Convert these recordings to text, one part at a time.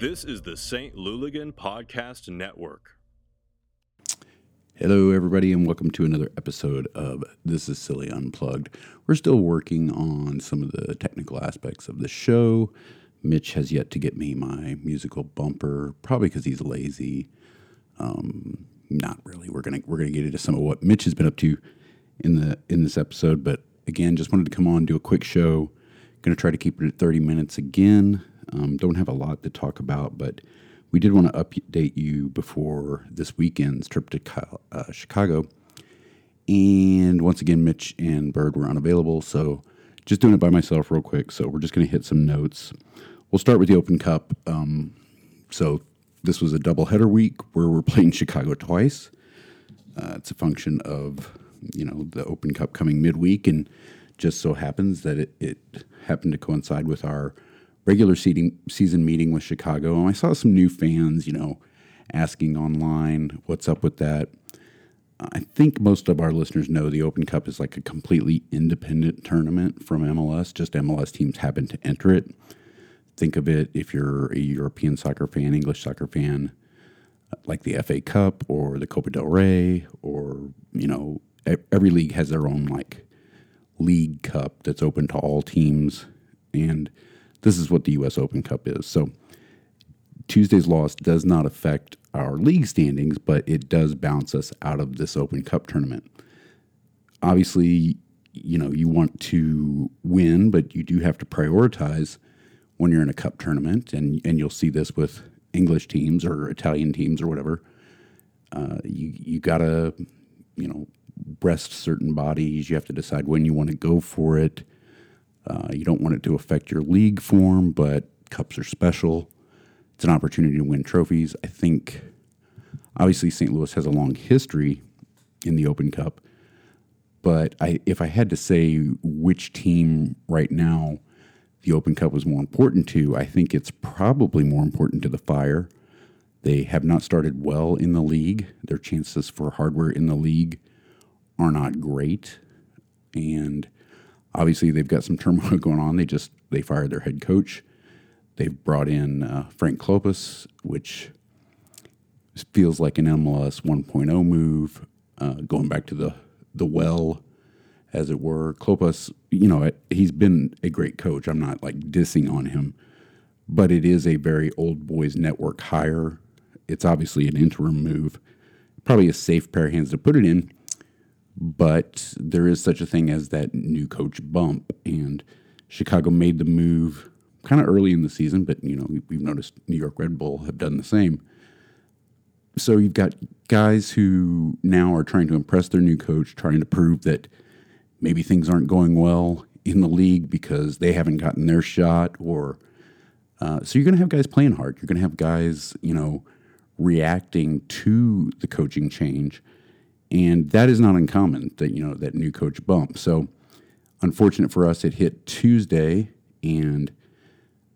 This is the St. Louligan Podcast Network. Hello, everybody, and welcome to another episode of This is Silly Unplugged. We're still working on some of the technical aspects of the show. Mitch has yet to get me my musical bumper, probably because he's lazy. Um, not really. We're gonna we're gonna get into some of what Mitch has been up to in the in this episode, but again, just wanted to come on do a quick show. Going to try to keep it at 30 minutes again. Um, don't have a lot to talk about, but we did want to update you before this weekend's trip to uh, Chicago. And once again, Mitch and Bird were unavailable, so just doing it by myself real quick. So we're just going to hit some notes. We'll start with the Open Cup. Um, so this was a doubleheader week where we're playing Chicago twice. Uh, it's a function of you know the Open Cup coming midweek, and just so happens that it, it happened to coincide with our regular season meeting with Chicago. And I saw some new fans, you know, asking online, what's up with that? I think most of our listeners know the Open Cup is like a completely independent tournament from MLS. Just MLS teams happen to enter it. Think of it if you're a European soccer fan, English soccer fan, like the FA Cup or the Copa del Rey, or, you know, every league has their own like league cup that's open to all teams. And this is what the U.S. Open Cup is. So Tuesday's loss does not affect our league standings, but it does bounce us out of this Open Cup tournament. Obviously, you know, you want to win, but you do have to prioritize when you're in a cup tournament, and and you'll see this with English teams or Italian teams or whatever. Uh, you you gotta, you know, breast certain bodies. You have to decide when you want to go for it. Uh, you don't want it to affect your league form, but cups are special. It's an opportunity to win trophies. I think, obviously, St. Louis has a long history in the Open Cup, but I, if I had to say which team right now the Open Cup was more important to, I think it's probably more important to the Fire. They have not started well in the league. Their chances for hardware in the league are not great. And Obviously, they've got some turmoil going on. They just they fired their head coach. They've brought in uh, Frank Klopas, which feels like an MLS 1.0 move, uh, going back to the the well, as it were. Klopas, you know, he's been a great coach. I'm not like dissing on him, but it is a very old boys network hire. It's obviously an interim move, probably a safe pair of hands to put it in but there is such a thing as that new coach bump. And Chicago made the move kind of early in the season, but you know we've noticed New York Red Bull have done the same. So you've got guys who now are trying to impress their new coach, trying to prove that maybe things aren't going well in the league because they haven't gotten their shot, or uh, so you're going to have guys playing hard. You're going to have guys, you know, reacting to the coaching change and that is not uncommon that you know that new coach bump. So unfortunate for us, it hit Tuesday, and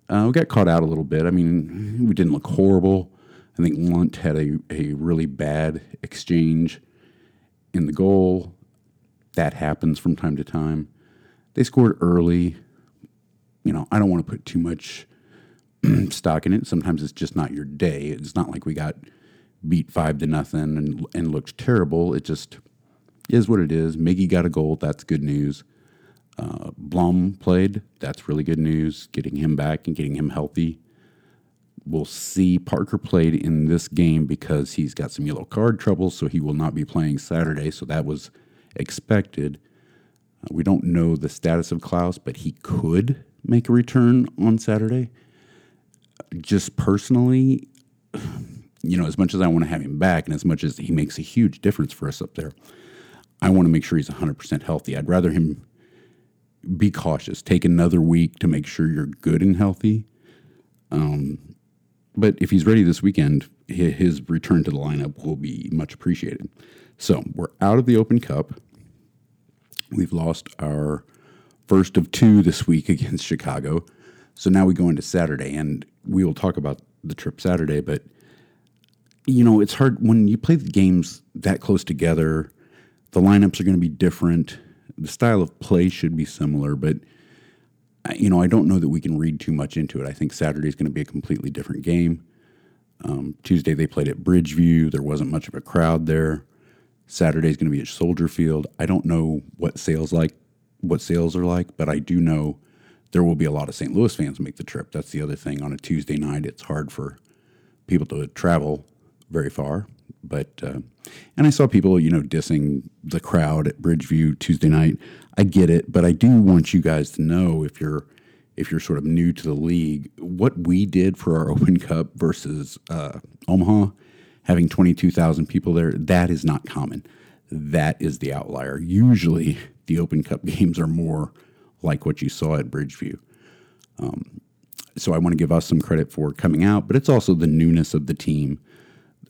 uh, we got caught out a little bit. I mean, we didn't look horrible. I think Lundt had a, a really bad exchange in the goal. That happens from time to time. They scored early. You know, I don't want to put too much stock in it. Sometimes it's just not your day. It's not like we got beat five to nothing and and looked terrible. It just is what it is. Miggy got a goal. That's good news. Uh, Blom played. That's really good news. Getting him back and getting him healthy. We'll see. Parker played in this game because he's got some yellow card trouble, so he will not be playing Saturday. So that was expected. Uh, we don't know the status of Klauss, but he could make a return on Saturday. Just personally, you know, as much as I want to have him back and as much as he makes a huge difference for us up there, I want to make sure he's 100% healthy. I'd rather him be cautious, take another week to make sure you're good and healthy. Um, but if he's ready this weekend, his return to the lineup will be much appreciated. So we're out of the Open Cup. We've lost our first of two this week against Chicago. So now we go into Saturday, and we will talk about the trip Saturday, but you know, it's hard when you play the games that close together. The lineups are going to be different. The style of play should be similar, but you know, I don't know that we can read too much into it. I think Saturday is going to be a completely different game. Um, Tuesday they played at Bridgeview. There wasn't much of a crowd there. Saturday is going to be at Soldier Field. I don't know what sales like, what sales are like, but I do know there will be a lot of St. Louis fans make the trip. That's the other thing. On a Tuesday night, it's hard for people to travel very far. But uh, and I saw people, you know, dissing the crowd at Bridgeview Tuesday night. I get it, but I do want you guys to know if you're if you're sort of new to the league, what we did for our Open Cup versus uh, Omaha, having 22,000 people there, that is not common. That is the outlier. Usually, the Open Cup games are more like what you saw at Bridgeview. Um, so I want to give us some credit for coming out, but it's also the newness of the team.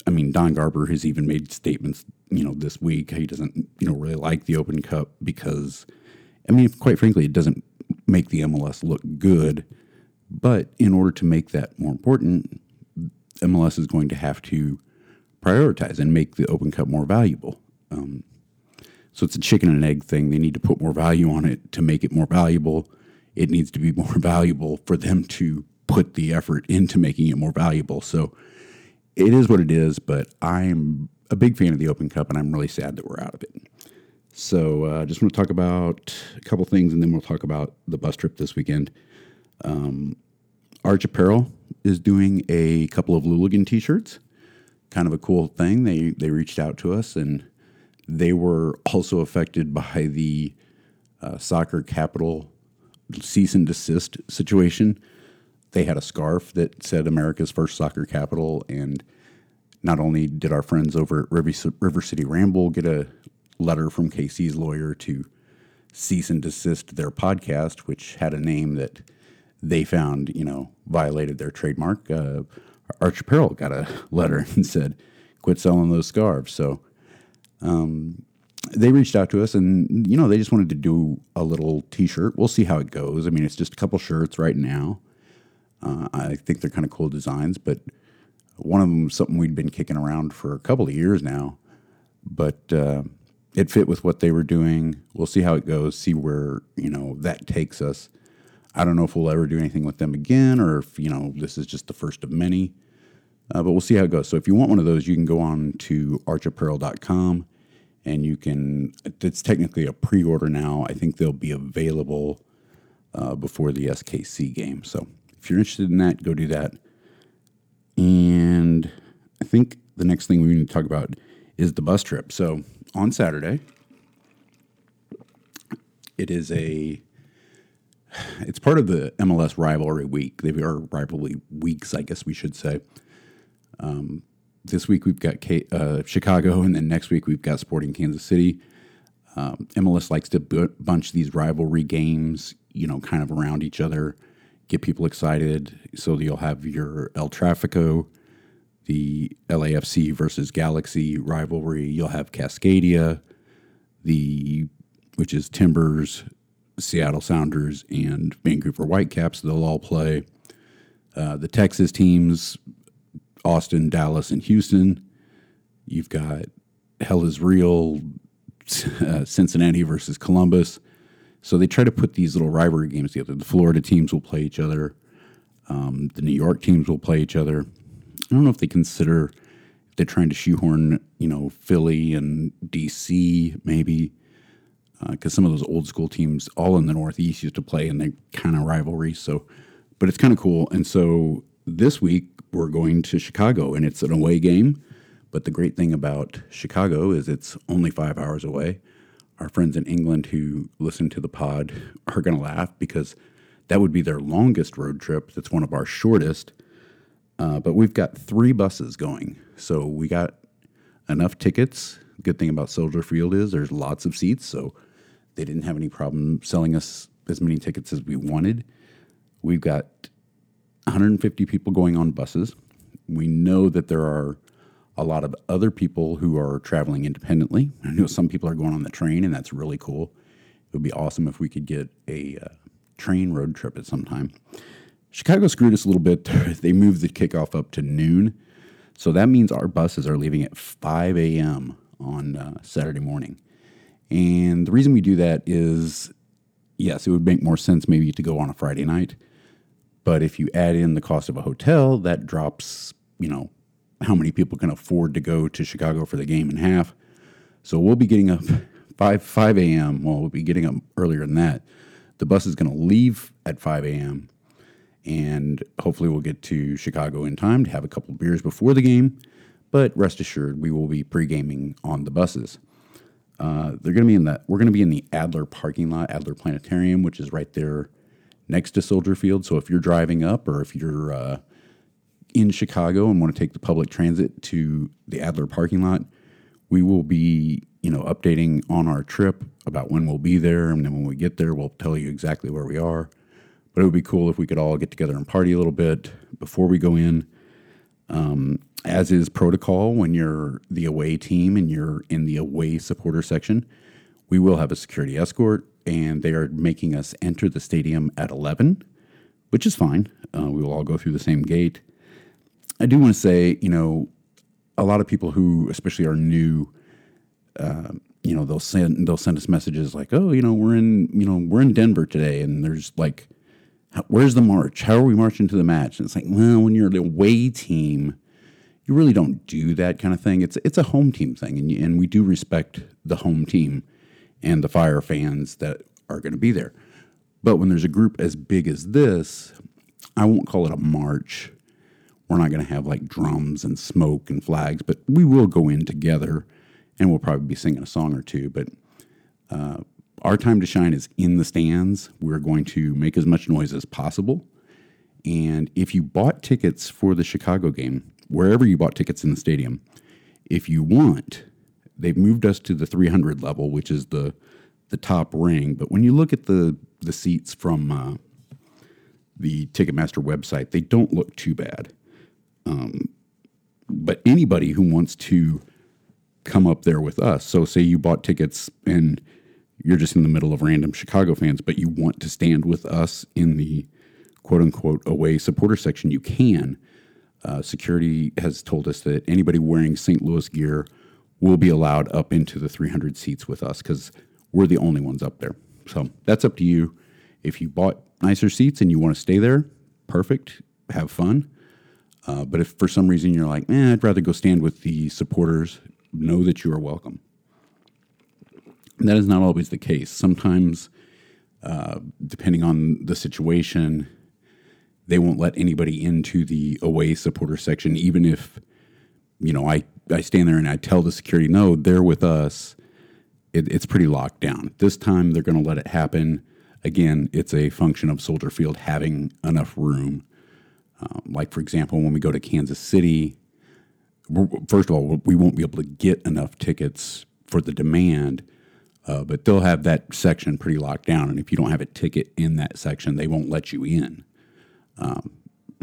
I mean, Don Garber has even made statements, you know, this week. He doesn't, you know, really like the Open Cup because, I mean, quite frankly, it doesn't make the MLS look good. But in order to make that more important, MLS is going to have to prioritize and make the Open Cup more valuable. Um, so it's a chicken and egg thing. They need to put more value on it to make it more valuable. It needs to be more valuable for them to put the effort into making it more valuable. So it is what it is, but I'm a big fan of the Open Cup and I'm really sad that we're out of it. So I uh, just want to talk about a couple things and then we'll talk about the bus trip this weekend. Um, Arch Apparel is doing a couple of Louligan t shirts. Kind of a cool thing. They, they reached out to us and they were also affected by the uh, soccer capital cease and desist situation. They had a scarf that said America's first soccer capital. And not only did our friends over at River City Ramble get a letter from KC's lawyer to cease and desist their podcast, which had a name that they found, you know, violated their trademark. Uh, Arch Apparel got a letter and said, quit selling those scarves. So um, they reached out to us and, you know, they just wanted to do a little t shirt. We'll see how it goes. I mean, it's just a couple shirts right now. Uh, I think they're kind of cool designs, but one of them something we'd been kicking around for a couple of years now. But uh, it fit with what they were doing. We'll see how it goes, see where, you know, that takes us. I don't know if we'll ever do anything with them again or if, you know, this is just the first of many. Uh, but we'll see how it goes. So if you want one of those, you can go on to archapparel.com and you can, it's technically a pre order now. I think they'll be available uh, before the SKC game. So if you're interested in that, go do that. And I think the next thing we need to talk about is the bus trip. So on Saturday. It is a it's part of the MLS rivalry week. They are rivalry weeks, I guess we should say. Um, this week we've got K- uh, Chicago, and then next week we've got Sporting Kansas City. Um, MLS likes to b- bunch these rivalry games, you know, kind of around each other, get people excited. So you'll have your El Trafico the LAFC versus Galaxy rivalry. You'll have Cascadia, the which is Timbers, Seattle Sounders, and Vancouver Whitecaps. They'll all play. Uh, the Texas teams, Austin, Dallas, and Houston. You've got Hell is Real, uh, Cincinnati versus Columbus. So they try to put these little rivalry games together. The Florida teams will play each other. Um, the New York teams will play each other. I don't know if they consider they're trying to shoehorn, you know, Philly and DC maybe, because uh, some of those old school teams all in the Northeast used to play and they kind of rivalry. So, but it's kind of cool. And so this week we're going to Chicago, and it's an away game. But the great thing about Chicago is it's only five hours away. Our friends in England who listen to the pod are going to laugh because that would be their longest road trip. That's one of our shortest. Uh, but we've got three buses going. So we got enough tickets. Good thing about Soldier Field is there's lots of seats. So they didn't have any problem selling us as many tickets as we wanted. We've got 150 people going on buses. We know that there are a lot of other people who are traveling independently. I know some people are going on the train, and that's really cool. It would be awesome if we could get a uh, train road trip at some time. Chicago screwed us a little bit. they moved the kickoff up to noon. So that means our buses are leaving at 5 a.m. on uh, Saturday morning. And the reason we do that is yes, it would make more sense maybe to go on a Friday night. But if you add in the cost of a hotel, that drops, you know, how many people can afford to go to Chicago for the game in half. So we'll be getting up 5 5 a.m. Well, we'll be getting up earlier than that. The bus is going to leave at 5 a.m. and hopefully we'll get to Chicago in time to have a couple beers before the game. But rest assured, we will be pre-gaming on the buses. Uh, they're going to be in that. We're going to be in the Adler parking lot, Adler Planetarium, which is right there next to Soldier Field. So if you're driving up, or if you're uh, in Chicago and want to take the public transit to the Adler parking lot, we will be, you know, updating on our trip about when we'll be there, and then when we get there, we'll tell you exactly where we are. But it would be cool if we could all get together and party a little bit before we go in. Um, as is protocol when you're the away team and you're in the away supporter section, we will have a security escort, and they are making us enter the stadium at 11, which is fine. Uh, we will all go through the same gate. I do want to say, you know, a lot of people who, especially are new, uh, you know, they'll send they'll send us messages like, "Oh, you know, we're in, you know, we're in Denver today, and there's like, where's the march? How are we marching to the match?" And it's like, well, when you're the away team, you really don't do that kind of thing. It's it's a home team thing, and and we do respect the home team and the fire fans that are going to be there. But when there's a group as big as this, I won't call it a march we're not going to have like drums and smoke and flags, but we will go in together and we'll probably be singing a song or two. But uh, our time to shine is in the stands. We're going to make as much noise as possible. And if you bought tickets for the Chicago game, wherever you bought tickets in the stadium, if you want, they've moved us to the 300 level, which is the the top ring. But when you look at the the seats from uh, the Ticketmaster website, they don't look too bad. Um, but anybody who wants to come up there with us, so say you bought tickets and you're just in the middle of random Chicago fans, but you want to stand with us in the quote unquote away supporter section, you can. Uh, security has told us that anybody wearing St. Louis gear will be allowed up into the 300 seats with us because we're the only ones up there. So that's up to you. If you bought nicer seats and you want to stay there, perfect. Have fun. Uh, but if for some reason you're like, eh, I'd rather go stand with the supporters, know that you are welcome. And that is not always the case. Sometimes, uh, depending on the situation, they won't let anybody into the away supporter section, even if, you know, I, I stand there and I tell the security, no, they're with us. It, it's pretty locked down. This time they're going to let it happen. Again, it's a function of Soldier Field having enough room um, like, for example, when we go to Kansas City, first of all, we won't be able to get enough tickets for the demand, uh, but they'll have that section pretty locked down. And if you don't have a ticket in that section, they won't let you in. Um,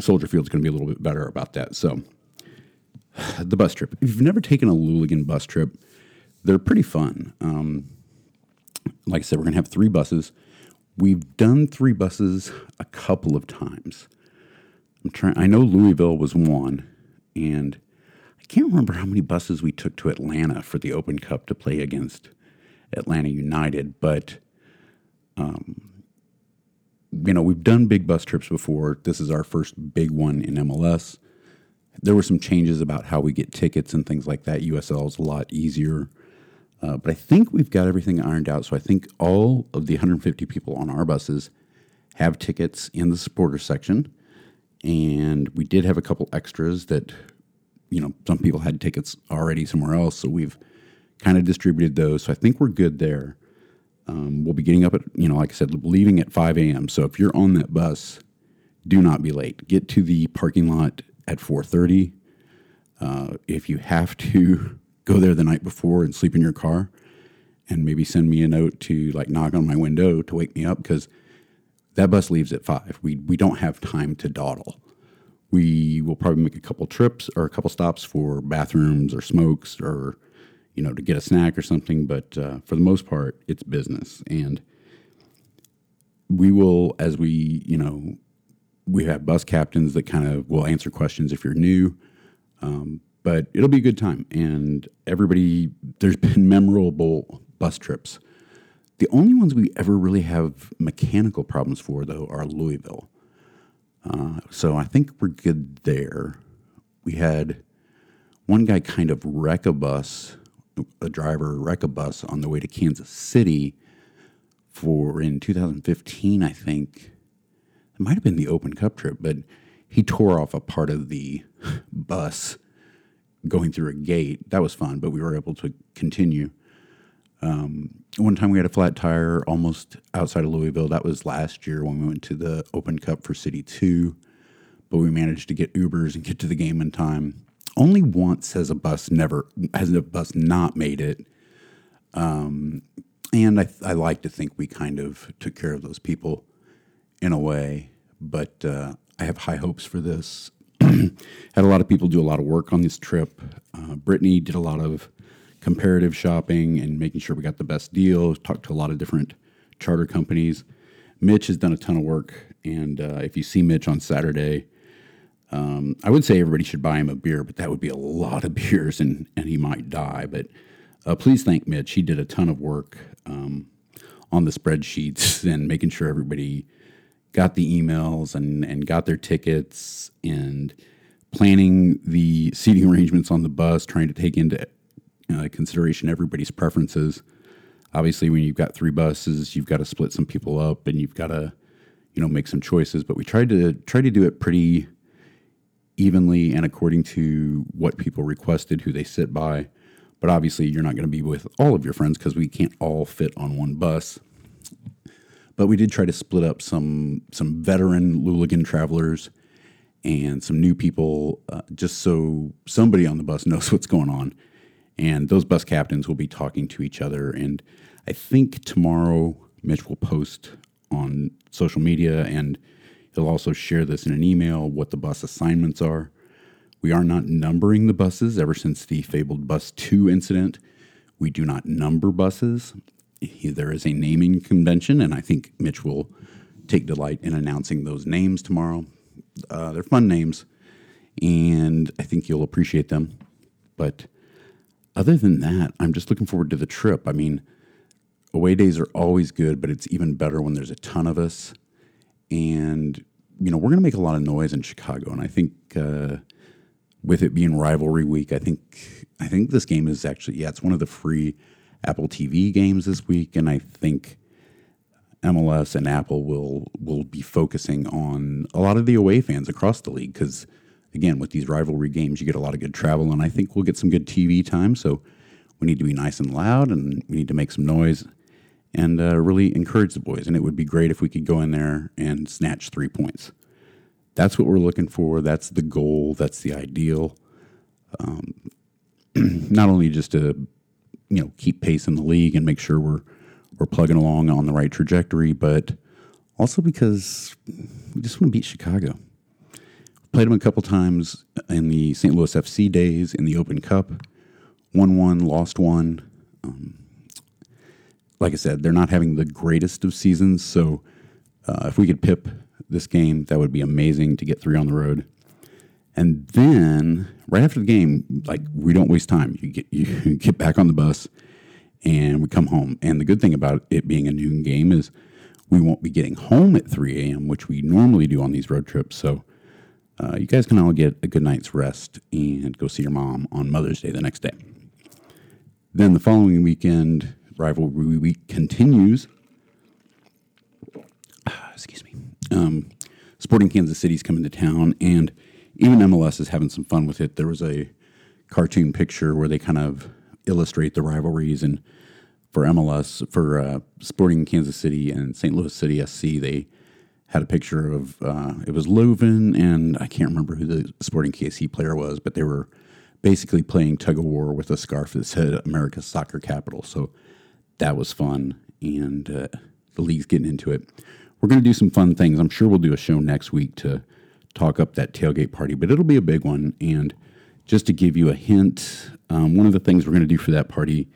Soldier Field's going to be a little bit better about that. So, the bus trip. If you've never taken a Louligan bus trip, they're pretty fun. Um, like I said, we're going to have three buses. We've done three buses a couple of times. I'm trying. I know Louisville was one, and I can't remember how many buses we took to Atlanta for the Open Cup to play against Atlanta United. But, um, you know, we've done big bus trips before. This is our first big one in MLS. There were some changes about how we get tickets and things like that. USL is a lot easier. Uh, but I think we've got everything ironed out. So I think all of the 150 people on our buses have tickets in the supporter section and we did have a couple extras that you know some people had tickets already somewhere else so we've kind of distributed those so i think we're good there. Um, we'll be getting up at you know like i said leaving at 5 a.m so if you're on that bus do not be late. Get to the parking lot at 4.30 uh, if you have to go there the night before and sleep in your car and maybe send me a note to like knock on my window to wake me up because that bus leaves at five. We we don't have time to dawdle. We will probably make a couple trips or a couple stops for bathrooms or smokes or you know to get a snack or something. But uh, for the most part, it's business, and we will as we you know we have bus captains that kind of will answer questions if you're new. Um, but it'll be a good time, and everybody. There's been memorable bus trips The only ones we ever really have mechanical problems for, though, are Louisville. Uh, so I think we're good there. We had one guy kind of wreck a bus, a driver wreck a bus on the way to Kansas City for in 2015, I think. It might have been the Open Cup trip, but he tore off a part of the bus going through a gate. That was fun, but we were able to continue. Um, one time we had a flat tire almost outside of Louisville. That was last year when we went to the Open Cup for City 2, but we managed to get Ubers and get to the game in time. Only once has a bus never has a bus not made it. Um, and I, I like to think we kind of took care of those people in a way, but uh, I have high hopes for this. Had a lot of people do a lot of work on this trip. Uh, Brittany did a lot of comparative shopping and making sure we got the best deals. Talked to a lot of different charter companies. Mitch has done a ton of work, and uh, if you see Mitch on Saturday, um, I would say everybody should buy him a beer, but that would be a lot of beers, and and he might die. But uh, please thank Mitch. He did a ton of work um, on the spreadsheets and making sure everybody got the emails and and got their tickets and planning the seating arrangements on the bus, trying to take into uh, consideration everybody's preferences. Obviously, when you've got three buses, you've got to split some people up and you've got to, you know, make some choices. But we tried to try to do it pretty evenly and according to what people requested, who they sit by. But obviously, you're not going to be with all of your friends because we can't all fit on one bus. But we did try to split up some some veteran Louligan travelers and some new people, uh, just so somebody on the bus knows what's going on. And those bus captains will be talking to each other. And I think tomorrow Mitch will post on social media and he'll also share this in an email what the bus assignments are. We are not numbering the buses ever since the fabled Bus 2 incident. We do not number buses. There is a naming convention, and I think Mitch will take delight in announcing those names tomorrow. Uh, they're fun names, and I think you'll appreciate them. But other than that, I'm just looking forward to the trip. I mean, away days are always good, but it's even better when there's a ton of us. And, you know, we're going to make a lot of noise in Chicago. And I think uh, with it being rivalry week, I think I think this game is actually, yeah, it's one of the free Apple TV games this week. And I think MLS and Apple will will be focusing on a lot of the away fans across the league because – again, with these rivalry games, you get a lot of good travel, and I think we'll get some good TV time. So we need to be nice and loud, and we need to make some noise and uh, really encourage the boys. And it would be great if we could go in there and snatch three points. That's what we're looking for. That's the goal. That's the ideal. Um, not only just to you know keep pace in the league and make sure we're we're plugging along on the right trajectory, but also because we just want to beat Chicago. Played them a couple times in the St. Louis FC days in the Open Cup. Won one, lost one. Um, like I said, they're not having the greatest of seasons. So uh, if we could pip this game, that would be amazing to get three on the road. And then right after the game, like we don't waste time. You get you get back on the bus and we come home. And the good thing about it being a noon game is we won't be getting home at 3 a.m., which we normally do on these road trips. So uh, you guys can all get a good night's rest and go see your mom on Mother's Day the next day. Then the following weekend, rivalry week continues. Excuse me. Um, Sporting Kansas City's coming to town, and even MLS is having some fun with it. There was a cartoon picture where they kind of illustrate the rivalries, and for MLS, for uh, Sporting Kansas City and St. Louis City SC, they had a picture of uh, it was Löwen and I can't remember who the Sporting KC player was, but they were basically playing tug of war with a scarf that said America's soccer capital. So that was fun, and uh, the league's getting into it. We're going to do some fun things. I'm sure we'll do a show next week to talk up that tailgate party, but it'll be a big one. And just to give you a hint, um, one of the things we're going to do for that party,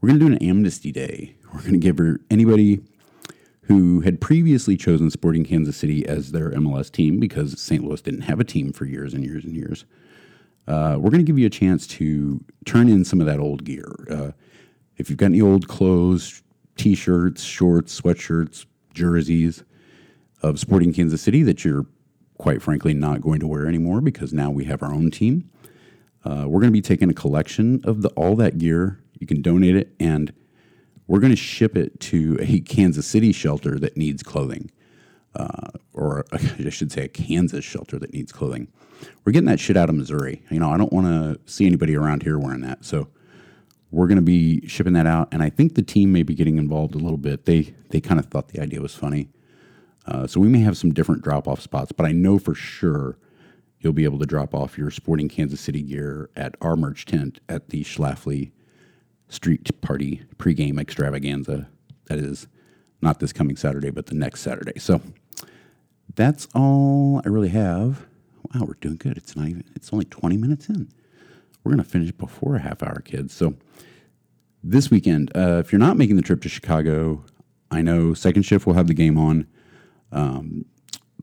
we're going to do an amnesty day. We're going to give anybody who had previously chosen Sporting Kansas City as their MLS team because St. Louis didn't have a team for years and years and years. Uh, we're going to give you a chance to turn in some of that old gear. Uh, if you've got any old clothes, t shirts, shorts, sweatshirts, jerseys of Sporting Kansas City that you're quite frankly not going to wear anymore because now we have our own team. Uh, we're going to be taking a collection of the, all that gear. You can donate it, and we're going to ship it to a Kansas City shelter that needs clothing, uh, or I should say, a Kansas shelter that needs clothing. We're getting that shit out of Missouri. You know, I don't want to see anybody around here wearing that. So we're going to be shipping that out, and I think the team may be getting involved a little bit. They they kind of thought the idea was funny, uh, so we may have some different drop off spots. But I know for sure you'll be able to drop off your Sporting Kansas City gear at our merch tent at the Schlafly Street Party pregame extravaganza. That is not this coming Saturday, but the next Saturday. So that's all I really have. Wow, we're doing good. It's not even. It's only twenty minutes in. We're gonna finish before a half hour, kids. So this weekend, uh, if you're not making the trip to Chicago, I know Second Shift will have the game on. Um,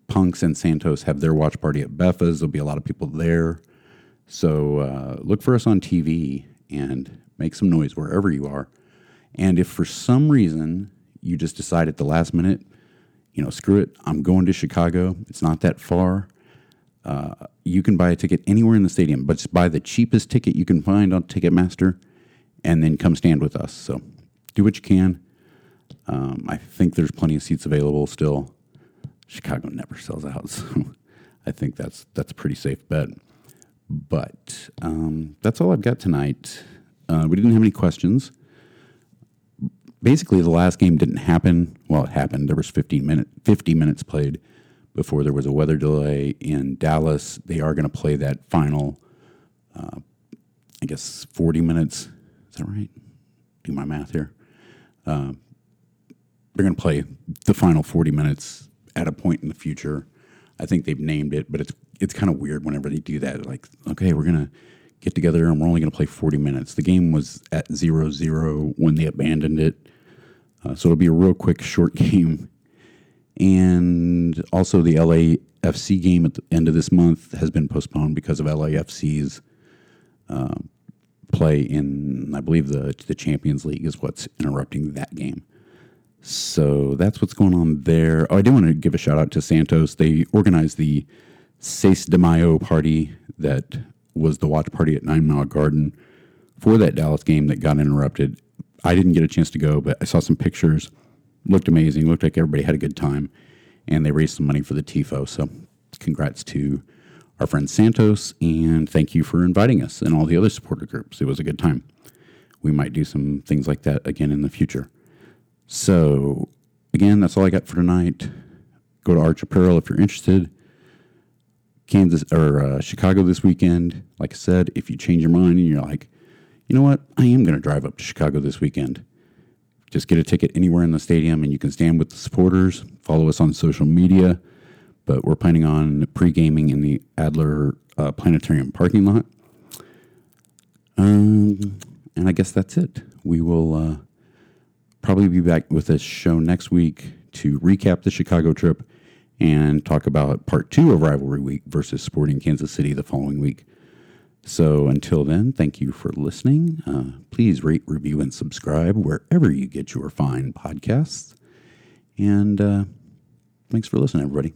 Punks and Santos have their watch party at Beffa's. There'll be a lot of people there. So uh, look for us on TV and make some noise wherever you are. And if for some reason you just decide at the last minute, you know, screw it, I'm going to Chicago, it's not that far. Uh, you can buy a ticket anywhere in the stadium, but just buy the cheapest ticket you can find on Ticketmaster and then come stand with us. So do what you can. Um, I think there's plenty of seats available still. Chicago never sells out, so I think that's that's a pretty safe bet. But um, that's all I've got tonight. Uh, we didn't have any questions. Basically, the last game didn't happen. Well, it happened. There was 15 minute, 50 minutes played before there was a weather delay in Dallas. They are going to play that final, uh, I guess, 40 minutes. Is that right? Do my math here. Uh, they're going to play the final 40 minutes at a point in the future. I think they've named it, but it's it's kind of weird whenever they do that. Like, okay, we're gonna get together and we're only gonna play 40 minutes. The game was at zero zero when they abandoned it, uh, so it'll be a real quick, short game. And also, the LAFC game at the end of this month has been postponed because of LAFC's uh, play in, I believe, the the Champions League is what's interrupting that game. So that's what's going on there. Oh, I do want to give a shout out to Santos. They organized the Seis de Mayo party that was the watch party at Nine Mile Garden for that Dallas game that got interrupted. I didn't get a chance to go, but I saw some pictures. Looked amazing. Looked like everybody had a good time. And they raised some money for the TIFO. So congrats to our friend Santos. And thank you for inviting us and all the other supporter groups. It was a good time. We might do some things like that again in the future. So, again, that's all I got for tonight. Go to Arch Apparel if you're interested. Kansas or uh, Chicago this weekend. Like I said, if you change your mind and you're like, you know what, I am going to drive up to Chicago this weekend. Just get a ticket anywhere in the stadium and you can stand with the supporters. Follow us on social media. But we're planning on pre gaming in the Adler uh, Planetarium parking lot. Um, and I guess that's it. We will. Uh, probably be back with a show next week to recap the Chicago trip and talk about part two of Rivalry Week versus Sporting Kansas City the following week. So until then, thank you for listening. Uh, please rate, review, and subscribe wherever you get your fine podcasts. And uh, thanks for listening, everybody.